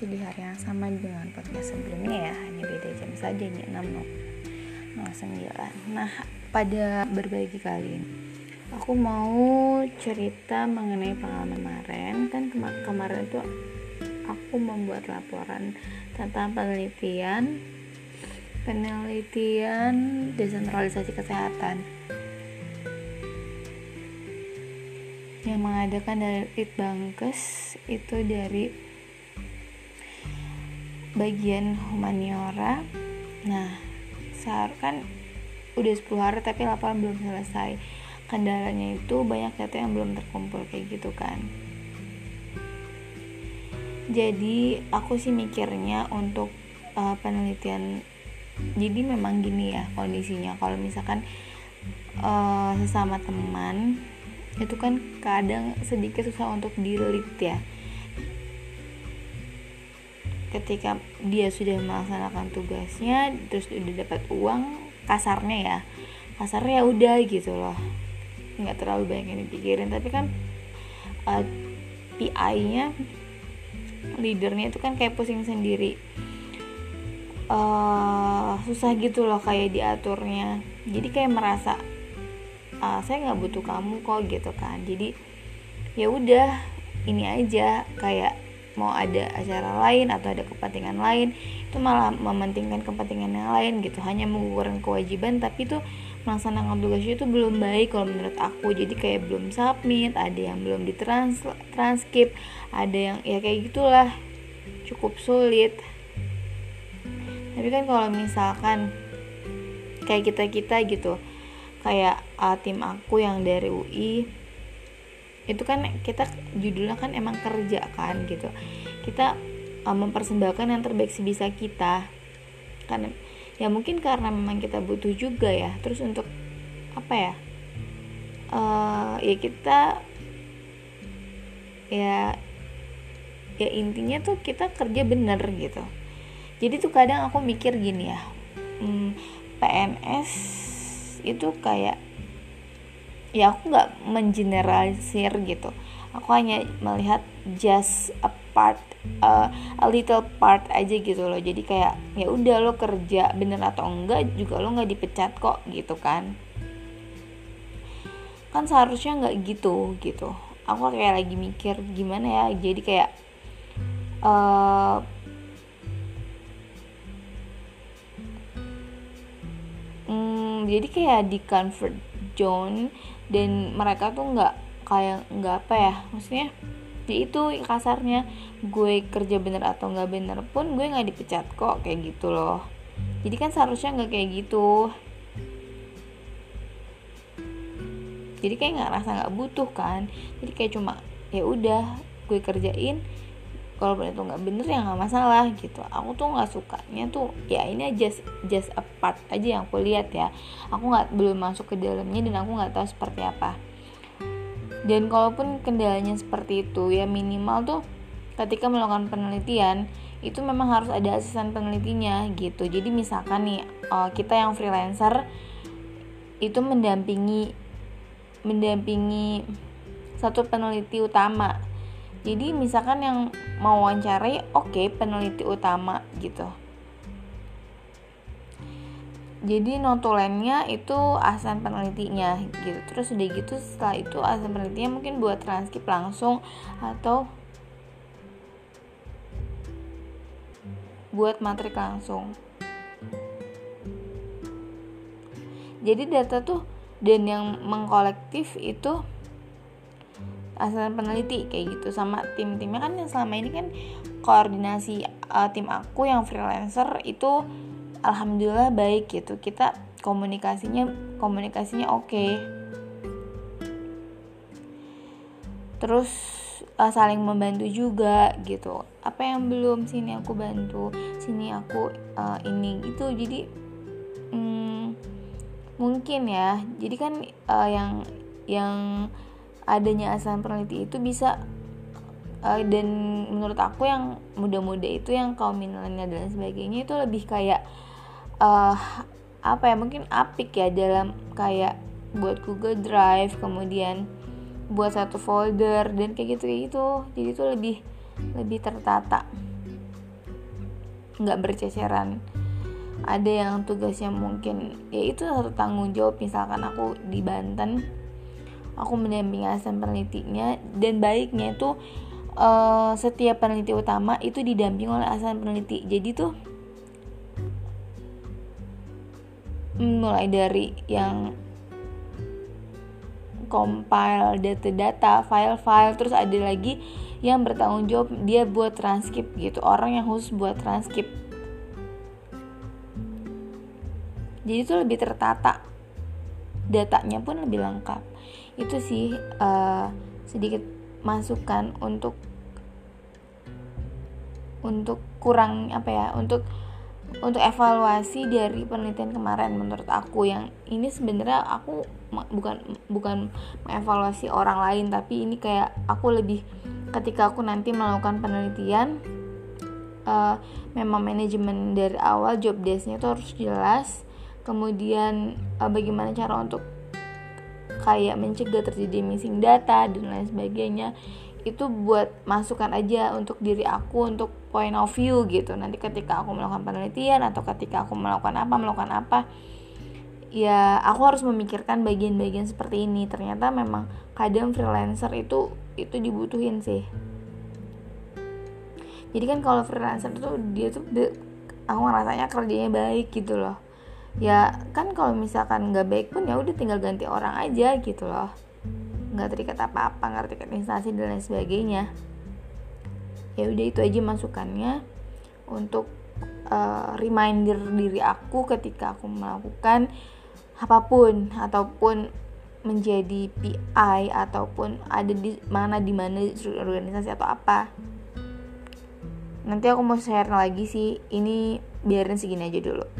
masih di hari yang sama dengan podcast sebelumnya ya. Hanya beda jam saja nih 6 09 Nah pada berbagi kali ini Aku mau cerita mengenai pengalaman kemarin. Kan kemar kemarin itu aku membuat laporan tentang penelitian Penelitian desentralisasi kesehatan. Yang mengadakan dari Litbangkes itu dari bagian humaniora. Nah seharusnya kan udah 10 hari tapi laporan belum selesai. Kendalanya itu banyak data yang belum terkumpul kayak gitu kan. Jadi aku sih mikirnya untuk uh, penelitian jadi memang gini ya kondisinya. Kalau misalkan uh, sesama teman itu kan kadang sedikit susah untuk delete ya ketika dia sudah melaksanakan tugasnya terus udah dapat uang kasarnya ya. Kasarnya ya udah gitu loh. Nggak terlalu banyak yang dipikirin tapi kan uh, eh, PI-nya leadernya itu kan kayak pusing sendiri. Uh, susah gitu loh kayak diaturnya. Jadi kayak merasa uh, saya nggak butuh kamu kok gitu kan. Jadi ya udah ini aja kayak mau ada acara lain atau ada kepentingan lain itu malah mementingkan kepentingan yang lain gitu. Hanya mengukurkan kewajiban tapi itu melaksanakan tugasnya itu belum baik kalau menurut aku. Jadi kayak belum submit ada yang belum ditrans transkrip ada yang ya kayak gitulah. Cukup sulit. Tapi kan kalau misalkan kayak kita kita gitu kayak uh, tim aku yang dari UI itu kan kita judulnya kan emang kerja kan gitu. Kita uh, mempersembahkan yang terbaik sebisa kita. Karena ya mungkin karena memang kita butuh juga ya. Terus untuk apa ya uh, ya kita ya ya intinya tuh kita kerja bener gitu. Jadi tuh kadang aku mikir gini ya hmm, PNS itu kayak ya aku nggak mengeneralisir gitu. Aku hanya melihat just a part uh, a little part aja gitu loh. Jadi kayak ya udah lo kerja bener atau enggak juga lo nggak dipecat kok gitu kan. Kan seharusnya nggak gitu gitu. Aku kayak lagi mikir gimana ya? Jadi kayak uh, hmm, jadi kayak di comfort zone dan mereka tuh nggak kayak nggak apa ya maksudnya ya itu kasarnya gue kerja bener atau nggak bener pun gue nggak dipecat kok kayak gitu loh. Jadi kan seharusnya nggak kayak gitu. Jadi kayak nggak rasa nggak butuh kan. Jadi kayak cuma ya udah gue kerjain kalau itu nggak bener ya nggak masalah gitu. Aku tuh nggak sukanya tuh ya ini just just a part aja yang aku lihat ya. Aku nggak belum masuk ke dalamnya dan aku nggak tahu seperti apa. Dan kalaupun kendalanya seperti itu ya minimal tuh ketika melakukan penelitian itu memang harus ada asisten penelitinya gitu. Jadi misalkan nih eh, kita yang freelancer itu mendampingi mendampingi satu peneliti utama jadi misalkan yang mau wawancarai oke okay, peneliti utama gitu. Jadi notulennya itu asal penelitinya gitu. Terus udah gitu setelah itu asal penelitinya mungkin buat transkrip langsung atau buat materi langsung. Jadi data tuh dan yang mengkolektif itu asal peneliti kayak gitu. Sama tim-timnya kan yang selama ini kan koordinasi uh, tim aku yang freelancer itu alhamdulillah baik gitu. Kita komunikasinya komunikasinya oke. Okay. terus uh, saling membantu juga gitu. Apa yang belum sini aku bantu sini aku uh, ini gitu. Jadi hmm, mungkin ya. Jadi kan uh, yang yang adanya asal peneliti itu bisa uh, dan menurut aku yang muda-muda itu yang kaum milenial dan sebagainya itu lebih kayak uh, apa ya mungkin apik ya dalam kayak buat Google Drive kemudian buat satu folder dan kayak gitu kayak gitu. Jadi itu lebih lebih tertata. Nggak berceceran. Ada yang tugasnya mungkin ya itu satu tanggung jawab. Misalkan aku di Banten aku mendampingi asisten penelitinya dan baiknya itu uh, setiap peneliti utama itu didampingi oleh asisten peneliti. Jadi tuh mulai dari yang compile data-data, file-file, terus ada lagi yang bertanggung jawab dia buat transkrip gitu, orang yang khusus buat transkrip. Jadi itu lebih tertata, datanya pun lebih lengkap. Itu sih uh, sedikit masukan untuk untuk kurang apa ya, untuk untuk evaluasi dari penelitian kemarin menurut aku yang ini sebenarnya aku bukan bukan mengevaluasi orang lain tapi ini kayak aku lebih ketika aku nanti melakukan penelitian uh, memang manajemen dari awal job desknya itu harus jelas kemudian uh, bagaimana cara untuk kayak mencegah terjadi missing data dan lain sebagainya itu buat masukan aja untuk diri aku untuk point of view gitu. Nanti ketika aku melakukan penelitian atau ketika aku melakukan apa melakukan apa ya aku harus memikirkan bagian-bagian seperti ini. Ternyata memang kadang freelancer itu itu dibutuhin sih. Jadi kan kalau freelancer tuh dia tuh aku ngerasanya kerjanya baik gitu loh ya kan kalau misalkan nggak baik pun ya udah tinggal ganti orang aja gitu loh. Nggak terikat apa-apa nggak terikat instansi dan lain sebagainya. Ya udah itu aja masukannya untuk uh, reminder diri aku ketika aku melakukan apa pun ataupun menjadi PI ataupun ada di mana di mana organisasi atau apa. Nanti aku mau share lagi sih. Ini biarin segini aja dulu